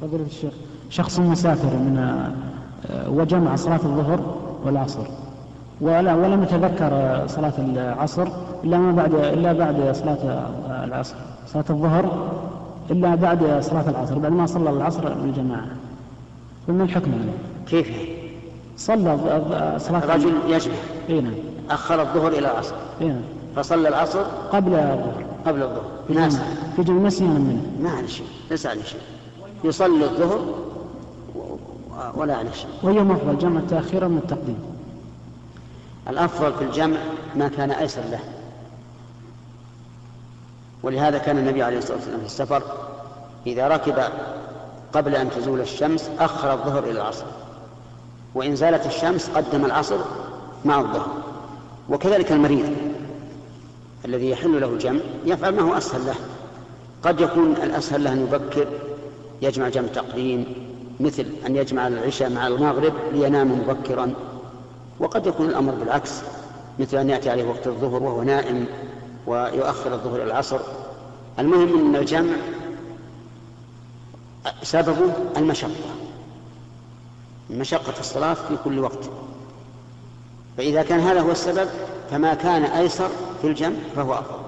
فضيلة الشيخ. شخص مسافر من آه، وجمع صلاة الظهر والعصر. ولا ولم يتذكر صلاة العصر إلا ما بعد إلا بعد صلاة العصر صلاة الظهر إلا بعد صلاة العصر بعد ما صلى العصر بالجماعة فما الحكم؟ يعني؟ كيف؟ صلى صلاة الرجل يجمع. إي نعم. أخر الظهر إلى العصر. إي نعم. فصلى العصر قبل الظهر. قبل الظهر. في ناس جمع في جمع نسيا منه. ما عليه شيء ليس عليه شيء يصلي الظهر ولا عليه شيء وهي أفضل جمع تأخيرا من التقديم. الأفضل في الجمع ما كان أيسر له. ولهذا كان النبي عليه الصلاة والسلام في السفر إذا ركب قبل أن تزول الشمس أخر الظهر إلى العصر. وإن زالت الشمس قدم العصر مع الظهر. وكذلك المريض الذي يحل له الجمع يفعل ما هو أسهل له. قد يكون الأسهل له أن يبكر يجمع جمع تقديم مثل أن يجمع العشاء مع المغرب لينام مبكرا. وقد يكون الأمر بالعكس مثل أن يأتي عليه وقت الظهر وهو نائم ويؤخر الظهر إلى العصر. المهم أن الجمع سببه المشقة مشقة الصلاة في كل وقت. فإذا كان هذا هو السبب فما كان أيسر في الجمع فهو أفضل.